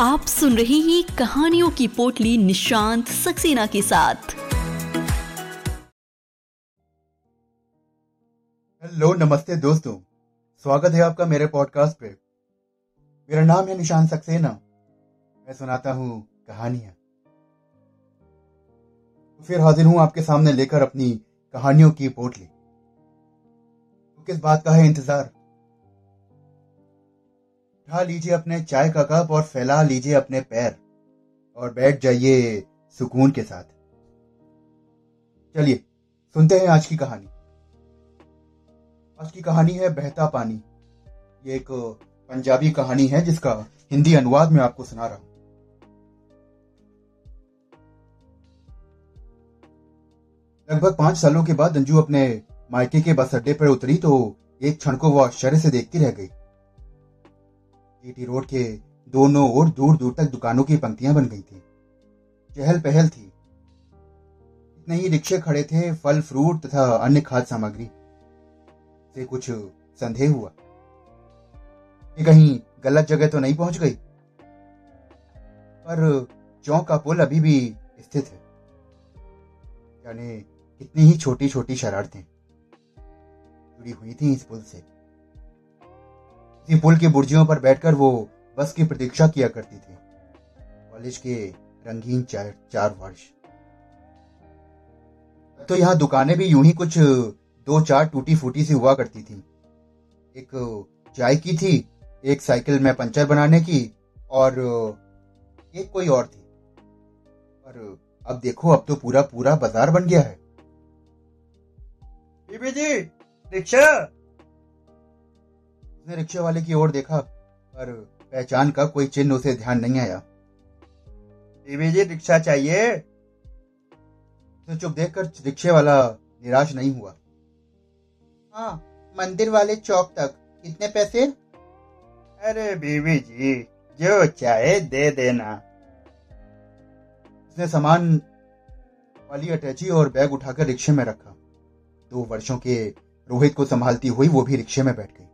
आप सुन रहे हैं कहानियों की पोटली निशांत सक्सेना के साथ। हेलो, नमस्ते दोस्तों। स्वागत है आपका मेरे पॉडकास्ट पे। मेरा नाम है निशांत सक्सेना। मैं सुनाता हूँ कहानियाँ। तो फिर हाजिर हूँ आपके सामने लेकर अपनी कहानियों की पोटली। तो किस बात का है इंतज़ार? उठा लीजिए अपने चाय का कप और फैला लीजिए अपने पैर और बैठ जाइए सुकून के साथ। चलिए, सुनते हैं आज की कहानी। आज की कहानी है बहता पानी। ये एक पंजाबी कहानी है जिसका हिंदी अनुवाद में आपको सुना रहा हूँ। लगभग पाँच सालों के बाद अंजू अपने मायके के बस अड्डे पर उतरी तो एक क्षण को वो आश्चर्य से देखती रह गई। टीटी रोड के दोनों ओर दूर दूर तक दुकानों की पंक्तियाँ बन गई थी। चहल पहल थी। इतने ही रिक्शे खड़े थे, फल, फ्रूट तथा अन्य खाद्य सामग्री से कुछ संदेह हुआ। ये कहीं गलत जगह तो नहीं पहुँच गई, पर चौक का पुल अभी भी स्थित है। यानी कितनी ही छोटी छोटी शरारतें जुड़ी हुई थी इस पुल से। इसी पुल की बुर्जियों पर बैठकर वो बस की प्रतीक्षा किया करती थी। कॉलेज के रंगीन चार चार वर्ष। तो यहाँ दुकानें भी यूँ ही कुछ दो चार टूटी फूटी सी हुआ करती थी। एक चाय की थी, एक साइकिल में पंचर बनाने की और एक कोई और थी। पर अब देखो, अब तो पूरा पूरा बाज़ार बन गया है। बीबी जी, रिक्शा? उसने रिक्शे वाले की ओर देखा, पर पहचान का कोई चिन्ह उसे ध्यान नहीं आया। बीबी जी, रिक्शा चाहिए? चुप देखकर रिक्शे वाला निराश नहीं हुआ। हाँ मंदिर वाले चौक तक। कितने पैसे? अरे बीवी जी, जो चाहे दे देना। उसने सामान वाली अटैची और बैग उठाकर रिक्शे में रखा। दो वर्षों के रोहित को संभालती हुई वो भी रिक्शे में बैठ गई।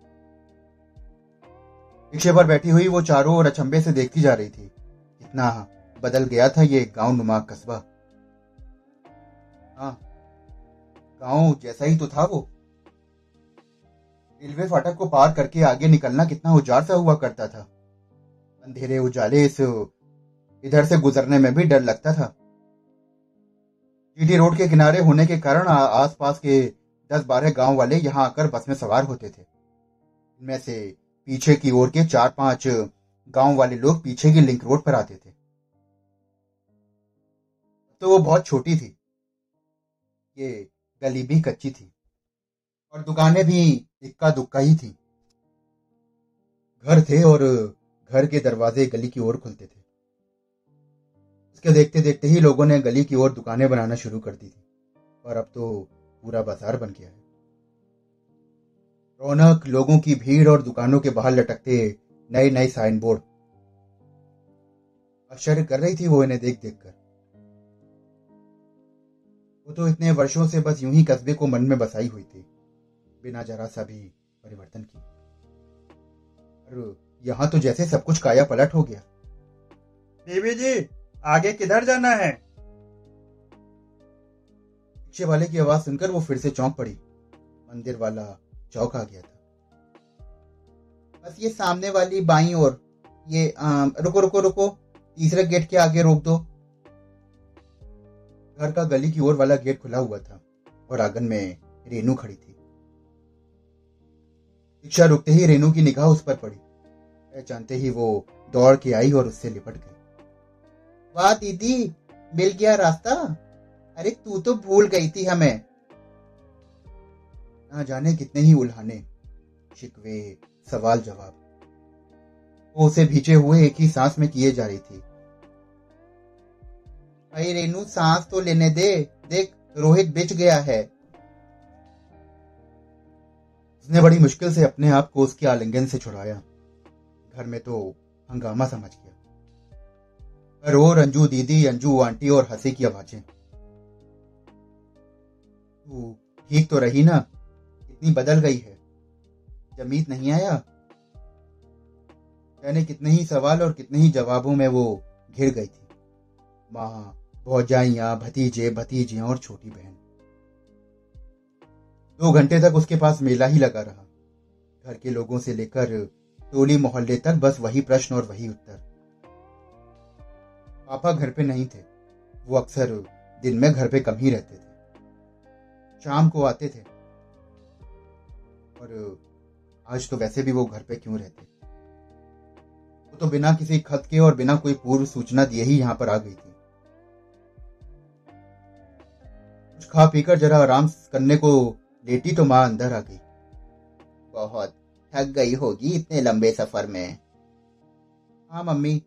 रिक्शे पर बैठी हुई वो चारों ओर अचंबे से देखती जा रही थी। कितना बदल गया था ये गाँव नुमा कस्बा। हाँ गाँव जैसा ही तो था वो। रेलवे फाटक को पार करके आगे निकलना कितना उजाड़ सा हुआ करता था। अंधेरे उजाले इस इधर से गुजरने में भी डर लगता था। जीटी रोड के किनारे होने के कारण आसपास के दस बारह गाँव वाले यहाँ आकर बस में सवार होते थे। इनमें से पीछे की ओर के चार पाँच गाँव वाले लोग पीछे की लिंक रोड पर आते थे। तो वो बहुत छोटी थी। ये गली भी कच्ची थी। और दुकानें भी इक्का दुक्का ही थी। घर थे और घर के दरवाजे गली की ओर खुलते थे। इसके देखते देखते ही लोगों ने गली की ओर दुकानें बनाना शुरू कर दी थी। और अब तो पूरा बाज़ार बन गया है। रौनक लोगों की भीड़ और दुकानों के बाहर लटकते नए नए साइन बोर्ड आश्चर्य कर रही थी वो इन्हें देख देख कर वो तो इतने वर्षों से बस यूँ ही कस्बे को मन में बसाई हुई थी बिना जरा सा भी परिवर्तन की। और यहाँ तो जैसे सब कुछ काया पलट हो गया। बीबी जी आगे किधर जाना है? रिक्शे वाले की आवाज़ सुनकर वो फिर से चौंक पड़ी। मंदिर वाला चौक आ गया था। बस ये सामने वाली बाई और ये आ, रुको रुको रुको तीसरे गेट के आगे रोक दो। घर का गली की ओर वाला गेट खुला हुआ था और आँगन में रेनू खड़ी थी। रिक्शा रुकते ही रेनू की निगाह उस पर पड़ी। पहचानते ही वो दौड़ के आई और उससे लिपट गई। वाह दीदी मिल गया रास्ता। अरे तू तो भूल गई थी हमें। ना जाने कितने ही उल्हाने। शिकवे, सवाल जवाब। वो उसे भीचे हुए एक ही सांस में किए जा रही थी। भाई रेनू, सांस तो लेने दे। देख, रोहित बिच गया है। उसने बड़ी मुश्किल से अपने आप को उसके आलिंगन से छुड़ाया। घर में तो हंगामा समझ गया। रोर अंजू दीदी, अंजू आंटी और हँसी की आवाज़ें। तू ठीक तो रही ना? इतनी बदल गई है। जमीत नहीं आया यानी कितने ही सवाल और कितने ही जवाबों में वो घिर गई थी। माँ, भौजाइया, भतीजे, भतीजियाँ और छोटी बहन। दो घंटे तक उसके पास मेला ही लगा रहा। घर के लोगों से लेकर टोली मोहल्ले तक बस वही प्रश्न और वही उत्तर। पापा घर पे नहीं थे। वो अक्सर दिन में घर पे कम ही रहते थे। शाम को आते थे। और आज तो वैसे भी वो घर पे क्यों रहते वो तो बिना किसी खत के और बिना कोई पूर्व सूचना दिए ही यहाँ पर आ गई थी। कुछ खा पीकर जरा आराम करने को लेटी तो माँ अंदर आ गई। बहुत थक गई होगी इतने लंबे सफ़र में। हाँ मम्मी,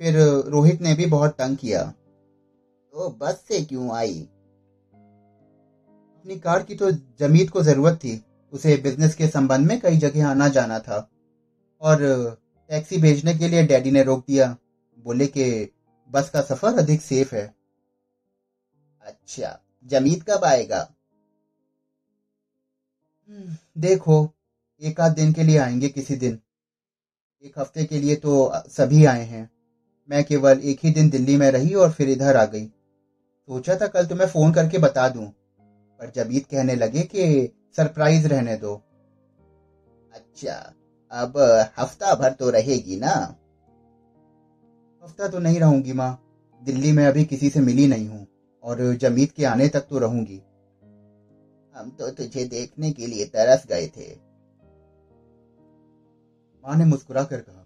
फिर रोहित ने भी बहुत तंग किया। तो बस से क्यों आई? अपनी कार की तो जमीत को ज़रूरत थी। उसे बिज़नेस के संबंध में कई जगह आना जाना था। और टैक्सी भेजने के लिए डैडी ने रोक दिया। बोले कि बस का सफ़र अधिक सेफ़ है। अच्छा जमीत कब आएगा? हम्म, देखो एक आध दिन के लिए आएँगे किसी दिन। एक हफ़्ते के लिए तो सभी आए हैं। मैं केवल एक ही दिन दिल्ली में रही और फिर इधर आ गई। सोचा था कल तुम्हें फ़ोन करके बता दूँ पर जबीत कहने लगे कि सरप्राइज़ रहने दो। अच्छा अब हफ़्ता भर तो रहेगी ना? हफ़्ता तो नहीं रहूँगी माँ। दिल्ली में अभी किसी से मिली नहीं हूँ और जमीत के आने तक तो रहूँगी। हम तो तुझे देखने के लिए तरस गए थे। माँ ने मुस्कुरा कर कहा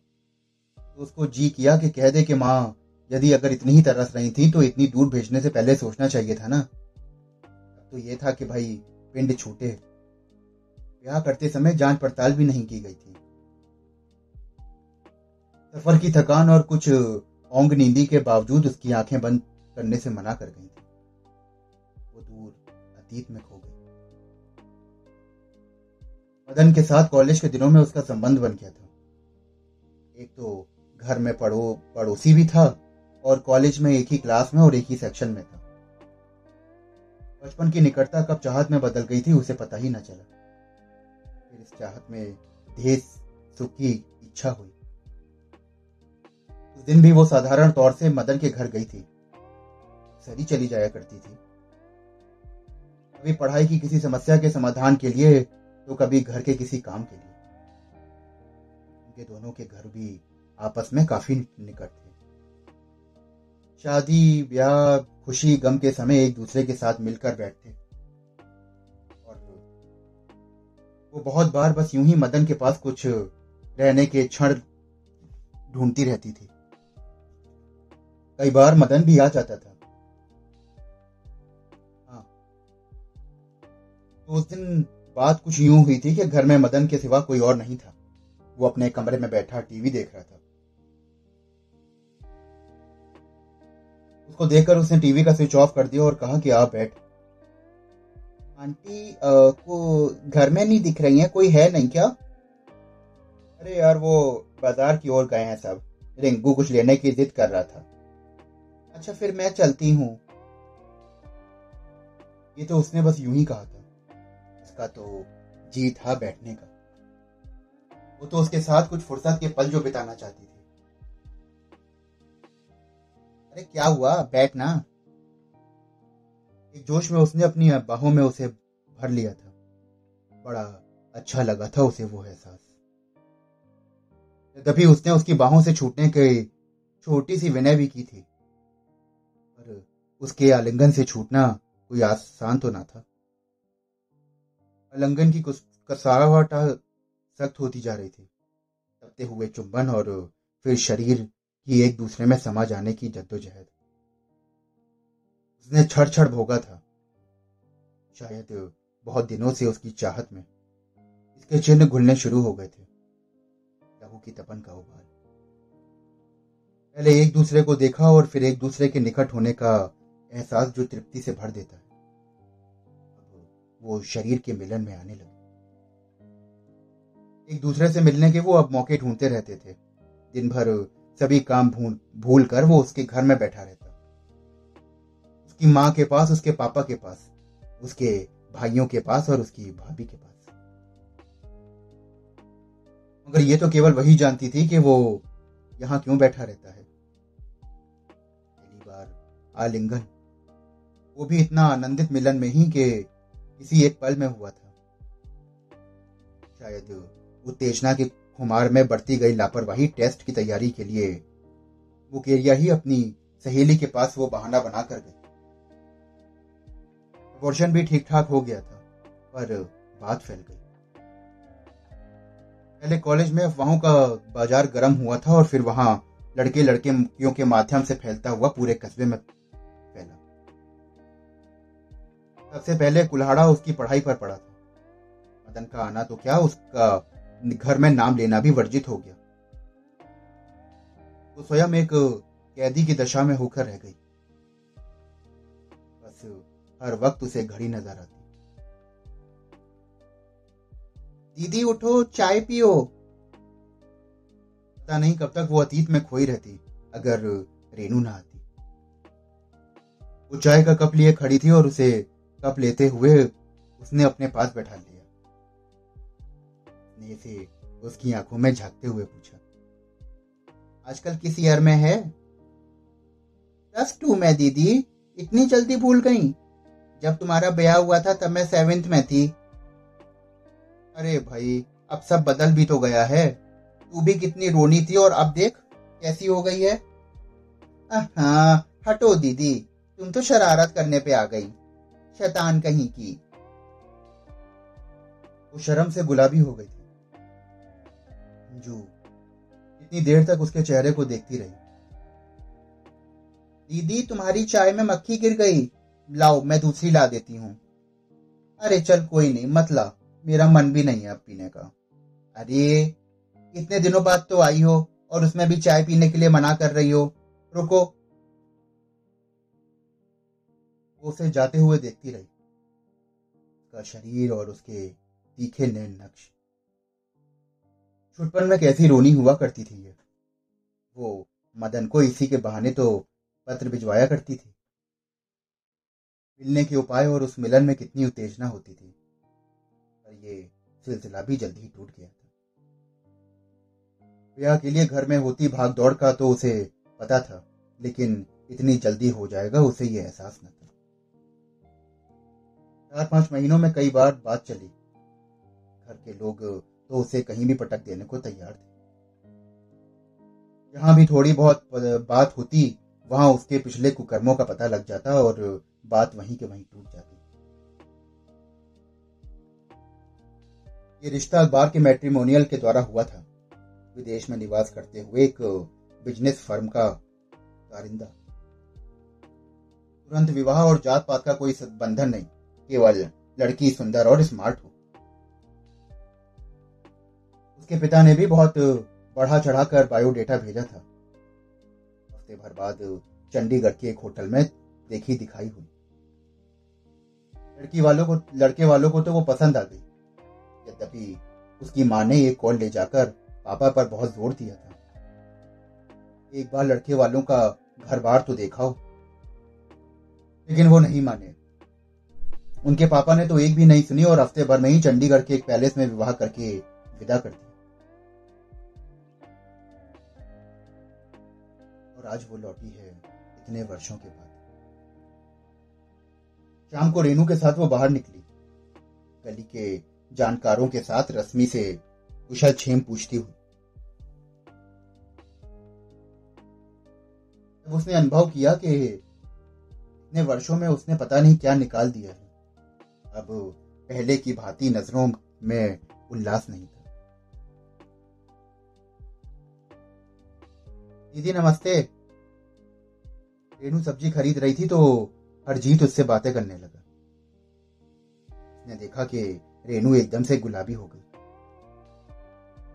तो उसको जी किया कि कह दे कि माँ, यदि अगर इतनी ही तरस रही थी तो इतनी दूर भेजने से पहले सोचना चाहिए था ना? तो ये था कि भाई, पिंड छूटे। ब्याह करते समय जाँच पड़ताल भी नहीं की गई थी। सफ़र की थकान और कुछ ओंग नींदी के बावजूद उसकी आँखें बंद करने से मना कर गई थी। वो दूर अतीत में खो गई। मदन के साथ कॉलेज के दिनों में उसका संबंध बन गया था। एक तो घर में पढ़ो पड़ोसी भी था और कॉलेज में एक ही क्लास में और एक ही सेक्शन में था। बचपन की निकटता कब चाहत में बदल गई थी उसे पता ही न चला। चाहत में देश सुख की इच्छा हुई। उस दिन भी वो साधारण तौर से मदन के घर गई थी। सरी चली जाया करती थी। कभी पढ़ाई की किसी समस्या के समाधान के लिए तो कभी घर के किसी काम के लिए। उनके दोनों के घर भी आपस में काफ़ी निकट थे। शादी, ब्याह, खुशी, गम के समय एक दूसरे के साथ मिलकर बैठते। वो बहुत बार बस यूँ ही मदन के पास कुछ रहने के क्षण ढूंढती रहती थी। कई बार मदन भी आ जाता था। हाँ। तो उस दिन बात कुछ यूँ हुई थी कि घर में मदन के सिवा कोई और नहीं था। वो अपने कमरे में बैठा टीवी देख रहा था। उसको देखकर उसने टीवी का स्विच ऑफ़ कर दिया और कहा कि आप बैठ। आंटी को घर में नहीं दिख रही है, कोई है नहीं क्या? अरे यार, वो बाज़ार की ओर गए हैं सब। रिंकू कुछ लेने की जिद कर रहा था। अच्छा फिर मैं चलती हूँ। ये तो उसने बस यूँ ही कहा था। उसका तो जी था बैठने का। वो तो उसके साथ कुछ फुर्सत के पल जो बिताना चाहती थी। अरे, क्या हुआ? बैठ ना। एक जोश में उसने अपनी बाहों में उसे भर लिया था। बड़ा अच्छा लगा था उसे वो एहसास। तभी उसने उसकी बाहों से छूटने के छोटी सी विनय भी की थी। पर उसके आलिंगन से छूटना कोई आसान तो ना था। आलिंगन की कुछ कसावट सख्त होती जा रही थी। तबते हुए चुंबन और फिर शरीर कि एक दूसरे में समा जाने की जद्दोजहद। उसने छड़ छड़ भोगा था। शायद बहुत दिनों से उसकी चाहत में इसके चिन्ह घुलने शुरू हो गए थे। लहू की तपन का उबाल पहले एक दूसरे को देखा और फिर एक दूसरे के निकट होने का एहसास जो तृप्ति से भर देता है। वो शरीर के मिलन में आने लगे। एक दूसरे से मिलने के वो अब मौके ढूंढते रहते थे। दिन भर सभी काम भूल भूल कर वो उसके घर में बैठा रहता उसकी माँ के पास, उसके पापा के पास, उसके भाइयों के पास और उसकी भाभी के पास। मगर ये तो केवल वही जानती थी कि वो यहाँ क्यों बैठा रहता है। पहली बार आलिंगन। वो भी इतना आनंदित मिलन में ही कि किसी एक पल में हुआ था। शायद उत्तेजना के खुमार में बढ़ती गई लापरवाही टेस्ट की तैयारी के लिए वो केरिया ही अपनी सहेली के पास वो बहाना बना कर गई। अबॉर्शन भी ठीक ठाक हो गया था, पर बात फैल गई। पहले कॉलेज में अफवाहों का बाज़ार गर्म हुआ था और फिर वहाँ लड़के लड़कियों के माध्यम से फैलता हुआ पूरे कस्बे में फैला। सबसे पहले कुल्हाड़ा उसकी पढ़ाई पर पड़ा था। मदन का आना तो क्या, उसका घर में नाम लेना भी वर्जित हो गया। वो स्वयं एक कैदी की दशा में होकर रह गई। हर वक्त उसे घड़ी नज़र आती। दीदी, उठो, चाय पियो। पता नहीं कब तक वो अतीत में खोई रहती, अगर रेनू ना आती। वो चाय का कप लिए खड़ी थी और उसे कप लेते हुए उसने अपने पास बैठा लिया। से उसकी आँखों में झांकते हुए पूछा, आजकल किस ईयर में है? प्लस टू में, दीदी। इतनी जल्दी भूल गई। जब तुम्हारा ब्याह हुआ था, तब मैं सेवेंथ में थी। अरे भाई, अब सब बदल भी तो गया है। तू भी कितनी रोनी थी और अब देख, कैसी हो गई है। हाँ हटो दीदी, तुम तो शरारत करने पे आ गई, शैतान कहीं की। वो शर्म से गुलाबी हो गई थी। अंजू इतनी देर तक उसके चेहरे को देखती रही। दीदी, तुम्हारी चाय में मक्खी गिर गई। लाओ, मैं दूसरी ला देती हूँ। अरे चल, कोई नहीं, मत ला। मेरा मन भी नहीं है अब पीने का। अरे, इतने दिनों बाद तो आई हो और उसमें भी चाय पीने के लिए मना कर रही हो। रुको। वो उसे जाते हुए देखती रही। उसका शरीर और उसके तीखे नैन नक्श। छुटपन में कैसी रोनी हुआ करती थी ये। वो मदन को इसी के बहाने तो पत्र भिजवाया करती थी। मिलने के उपाय और उस मिलन में कितनी उत्तेजना होती थी। पर ये सिलसिला भी जल्दी ही टूट गया था। ब्याह के लिए घर में होती भाग दौड़ का तो उसे पता था, लेकिन इतनी जल्दी हो जाएगा उसे ये एहसास न था। चार पाँच महीनों में कई बार बात चली। घर के लोग तो उसे कहीं भी पटक देने को तैयार थे। जहाँ भी थोड़ी बहुत बात होती, वहाँ उसके पिछले कुकर्मों का पता लग जाता और बात वहीं के वहीं टूट जाती ये रिश्ता अखबार के मैट्रिमोनियल के द्वारा हुआ था। विदेश में निवास करते हुए एक बिज़नेस फर्म का कारिंदा तुरंत विवाह और जात पात का कोई बंधन नहीं। केवल लड़की सुंदर और स्मार्ट हो। उसके पिता ने भी बहुत बढ़ा चढ़ाकर बायोडेटा भेजा था। हफ़्ते भर बाद चंडीगढ़ के एक होटल में देखी दिखाई हुई। लड़की वालों को, लड़के वालों को तो वो पसंद आ गई। यद्यपि उसकी माँ ने एक कॉल ले जाकर पापा पर बहुत ज़ोर दिया था। एक बार लड़के वालों का घर बार तो देखा हो, लेकिन वो नहीं माने। उनके पापा ने तो एक भी नहीं सुनी और हफ़्ते भर में ही चंडीगढ़ के एक पैलेस में विवाह करके विदा कर दिया। और आज वो लौटी है इतने वर्षों के बाद। शाम को रेनू के साथ वो बाहर निकली। गली के जानकारों के साथ रश्मि से कुशल छेम पूछती हुई। जब उसने अनुभव किया कि इतने वर्षों में उसने पता नहीं क्या निकाल दिया है, अब पहले की भांति नज़रों में उल्लास नहीं था। दीदी, नमस्ते। रेनू सब्ज़ी खरीद रही थी तो हरजीत उससे बातें करने लगा। उसने देखा कि रेनू एकदम से गुलाबी हो गई।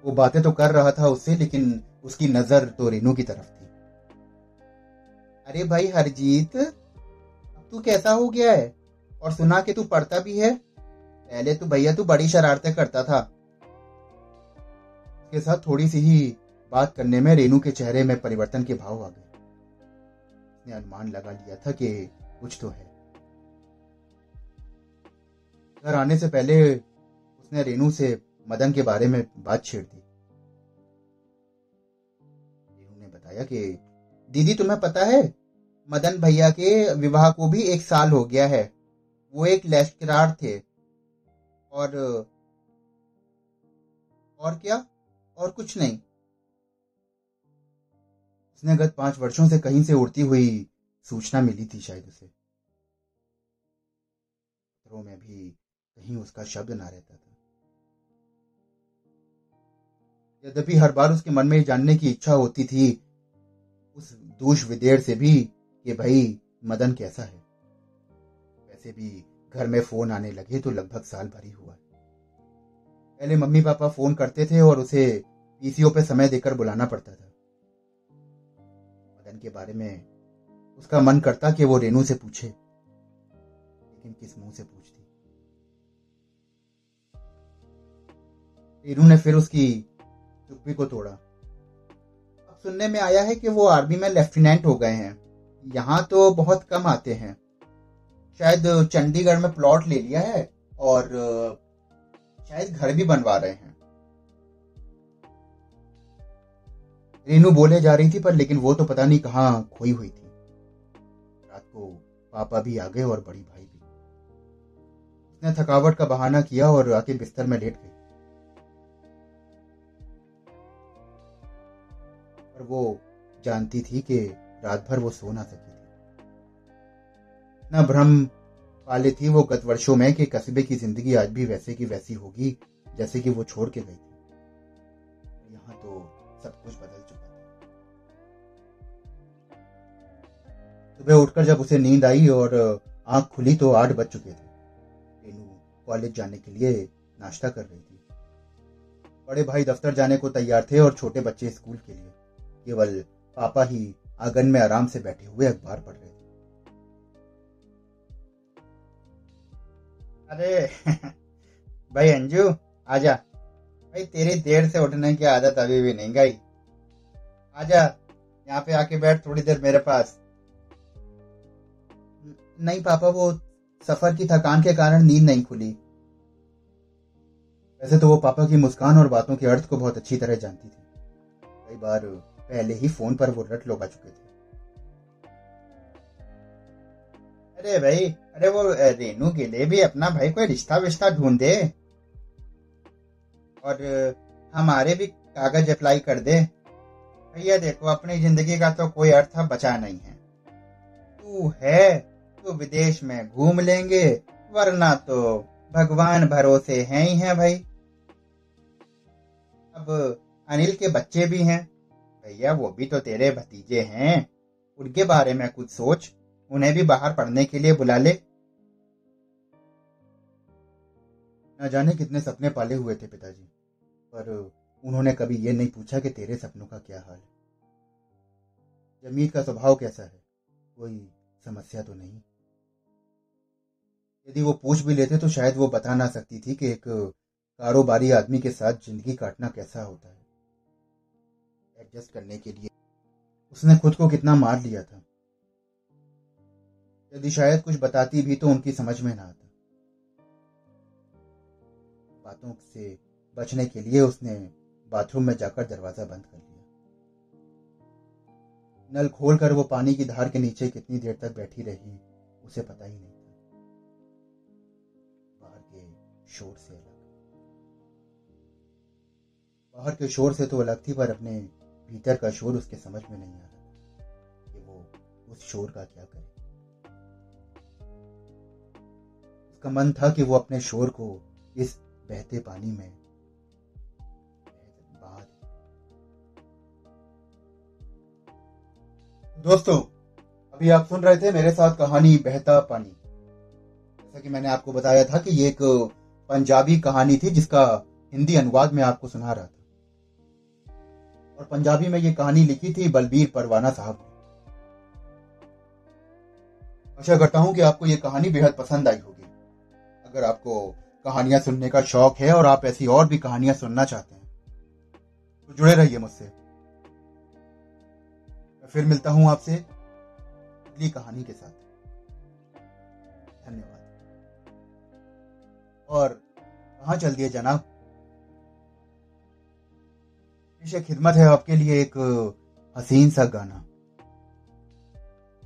वो बातें तो कर रहा था उससे, लेकिन उसकी नज़र तो रेनू की तरफ़ थी। अरे भाई हरजीत तू कैसा हो गया है? और सुना कि तू पढ़ता भी है? पहले तो भैया तू बड़ी शरारतें करता था। उसके साथ थोड़ी सी ही बात करने में रेनू के चेहरे में परिवर्तन के भाव आ गए। उसने अनुमान लगा लिया था कि कुछ तो है। घर आने से पहले उसने रेनू से मदन के बारे में बात छेड़ दी। रेनू ने बताया कि, दीदी, तुम्हें पता है, मदन भैया के विवाह को भी एक साल हो गया है। वो एक लेस्करार थे। और और क्या? और कुछ नहीं। उसने गत पाँच वर्षों से कहीं से उड़ती हुई सूचना मिली थी शायद उसे। में भी कहीं उसका शब्द ना रहता था। यद्यपि हर बार उसके मन में जानने की इच्छा होती थी उस दूष विदेर से भी कि भाई, मदन कैसा है? वैसे भी घर में फ़ोन आने लगे तो लगभग साल भर ही हुआ पहले मम्मी पापा फ़ोन करते थे और उसे पीसीओ पे समय देकर बुलाना पड़ता था। मदन के बारे में उसका मन करता कि वो रेनू से पूछे, लेकिन किस मुँह से पूछती? रेनू ने फिर उसकी चुप्पी को तोड़ा। अब सुनने में आया है कि वो आर्मी में लेफ्टिनेंट हो गए हैं। यहाँ तो बहुत कम आते हैं। शायद चंडीगढ़ में प्लॉट ले लिया है और, शायद घर भी बनवा रहे हैं। रेनू बोले जा रही थी, पर लेकिन वो तो पता नहीं कहाँ खोई हुई थी। को पापा भी आ गए और बड़ी भाई भी। उसने थकावट का बहाना किया और आके बिस्तर में लेट गई। पर वो जानती थी कि रात भर वो सो ना सकी थी। न भ्रम पाले थी वो गत वर्षों में कि कस्बे की ज़िंदगी आज भी वैसे की वैसी होगी जैसे कि वो छोड़ के गई थी। यहाँ तो सब कुछ बदल चुका था। सुबह उठकर जब उसे नींद आई और आँख खुली तो आठ बज चुके थे। रेनू कॉलेज जाने के लिए नाश्ता कर रही थी। बड़े भाई दफ्तर जाने को तैयार थे और छोटे बच्चे स्कूल के लिए। केवल पापा ही आँगन में आराम से बैठे हुए अखबार पढ़ रहे थे। अरे, भाई अंजू, आजा। भाई, तेरी देर से उठने की आदत अभी भी नहीं गई। आजा, यहाँ पे आके बैठ थोड़ी देर मेरे पास। नहीं पापा, वो सफ़र की थकान के कारण नींद नहीं खुली। वैसे तो वो पापा की मुस्कान और बातों के अर्थ को बहुत अच्छी तरह जानती थी। कई बार पहले ही फ़ोन पर वो रट लोगा चुके थे। अरे भाई, अरे वो रेनू के लिए भी अपना भाई कोई रिश्ता विश्ता ढूंढ दे। और हमारे भी कागज़ अप्लाई कर दे। भैया देखो, अपनी ज़िंदगी का तो कोई अर्थ बचा नहीं है। तू है तो विदेश में घूम लेंगे, वरना तो भगवान भरोसे हैं ही हैं भाई। अब अनिल के बच्चे भी हैं। भैया, वो भी तो तेरे भतीजे हैं। उनके बारे में कुछ सोच, उन्हें भी बाहर पढ़ने के लिए बुला ले। न जाने कितने सपने पाले हुए थे पिताजी, पर उन्होंने कभी ये नहीं पूछा कि तेरे सपनों का क्या हाल है। जमीर का स्वभाव कैसा है? कोई समस्या तो नहीं? यदि वो पूछ भी लेते तो शायद वो बता ना सकती थी कि एक कारोबारी आदमी के साथ ज़िंदगी काटना कैसा होता है। एडजस्ट करने के लिए। उसने खुद को कितना मार लिया था। यदि शायद कुछ बताती भी तो उनकी समझ में ना आता। बातों से बचने के लिए उसने बाथरूम में जाकर दरवाज़ा बंद कर लिया। नल खोलकर वो पानी की धार के नीचे कितनी देर तक बैठी रही, उसे पता ही नहीं। शोर से अलग। बाहर के शोर से तो अलग थी, पर अपने भीतर का शोर उसके समझ में नहीं आ रहा कि वो उस शोर का क्या करे। उसका मन था कि वो अपने शोर को इस बहते पानी में दोस्तों, अभी आप सुन रहे थे मेरे साथ कहानी बहता पानी। जैसा कि मैंने आपको बताया था कि ये एक पंजाबी कहानी थी, जिसका हिंदी अनुवाद में आपको सुना रहा था। और पंजाबी में ये कहानी लिखी थी बलबीर परवाना साहब ने। आशा करता हूँ कि आपको ये कहानी बेहद पसंद आई होगी। अगर आपको कहानियाँ सुनने का शौक है और आप ऐसी और भी कहानियाँ सुनना चाहते हैं तो जुड़े रहिए मुझसे। फिर मिलता हूँ आपसे अगली कहानी के साथ। धन्यवाद। और कहा चल दिए जनाब? पेश खिदमत है आपके लिए एक हसीन सा गाना।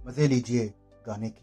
मज़े लीजिए गाने के।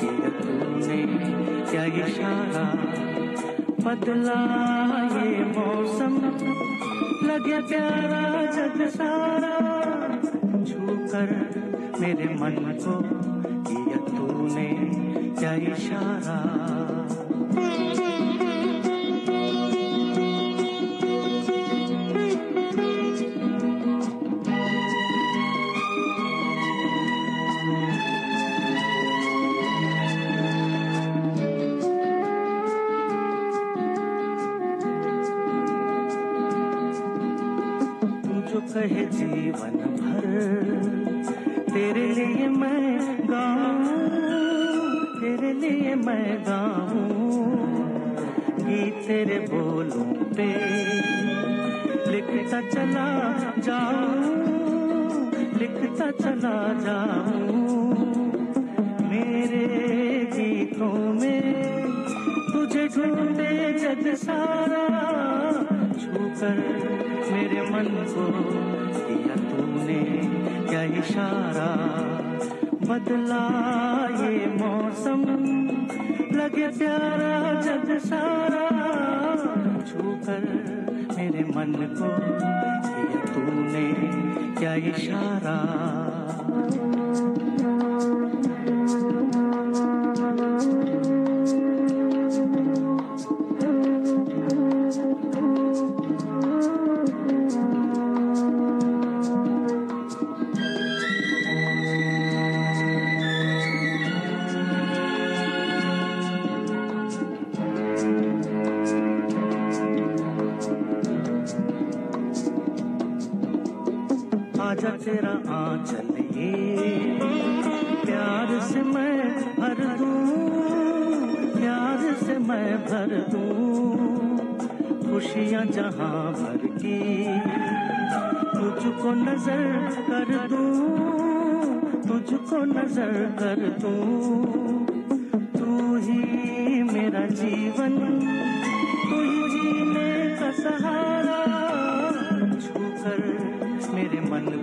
किया तुमने क्या इशारा, बदला ये मौसम। लगे प्यारा जग सारा, छूकर मेरे मन को किया तूने क्या इशारा। में तुझे ढूंढे जग सारा, छूकर मेरे मन को किया तूने क्या इशारा। बदला ये मौसम, लगे प्यारा जग सारा, छूकर मेरे मन को किया तूने क्या इशारा। आजा तेरा आंचल ये प्यार से मैं भर दूँ, प्यार से मैं भर दूँ। खुशियाँ जहाँ भर की, तुझको नज़र कर दूँ, तुझको नज़र कर दूँ।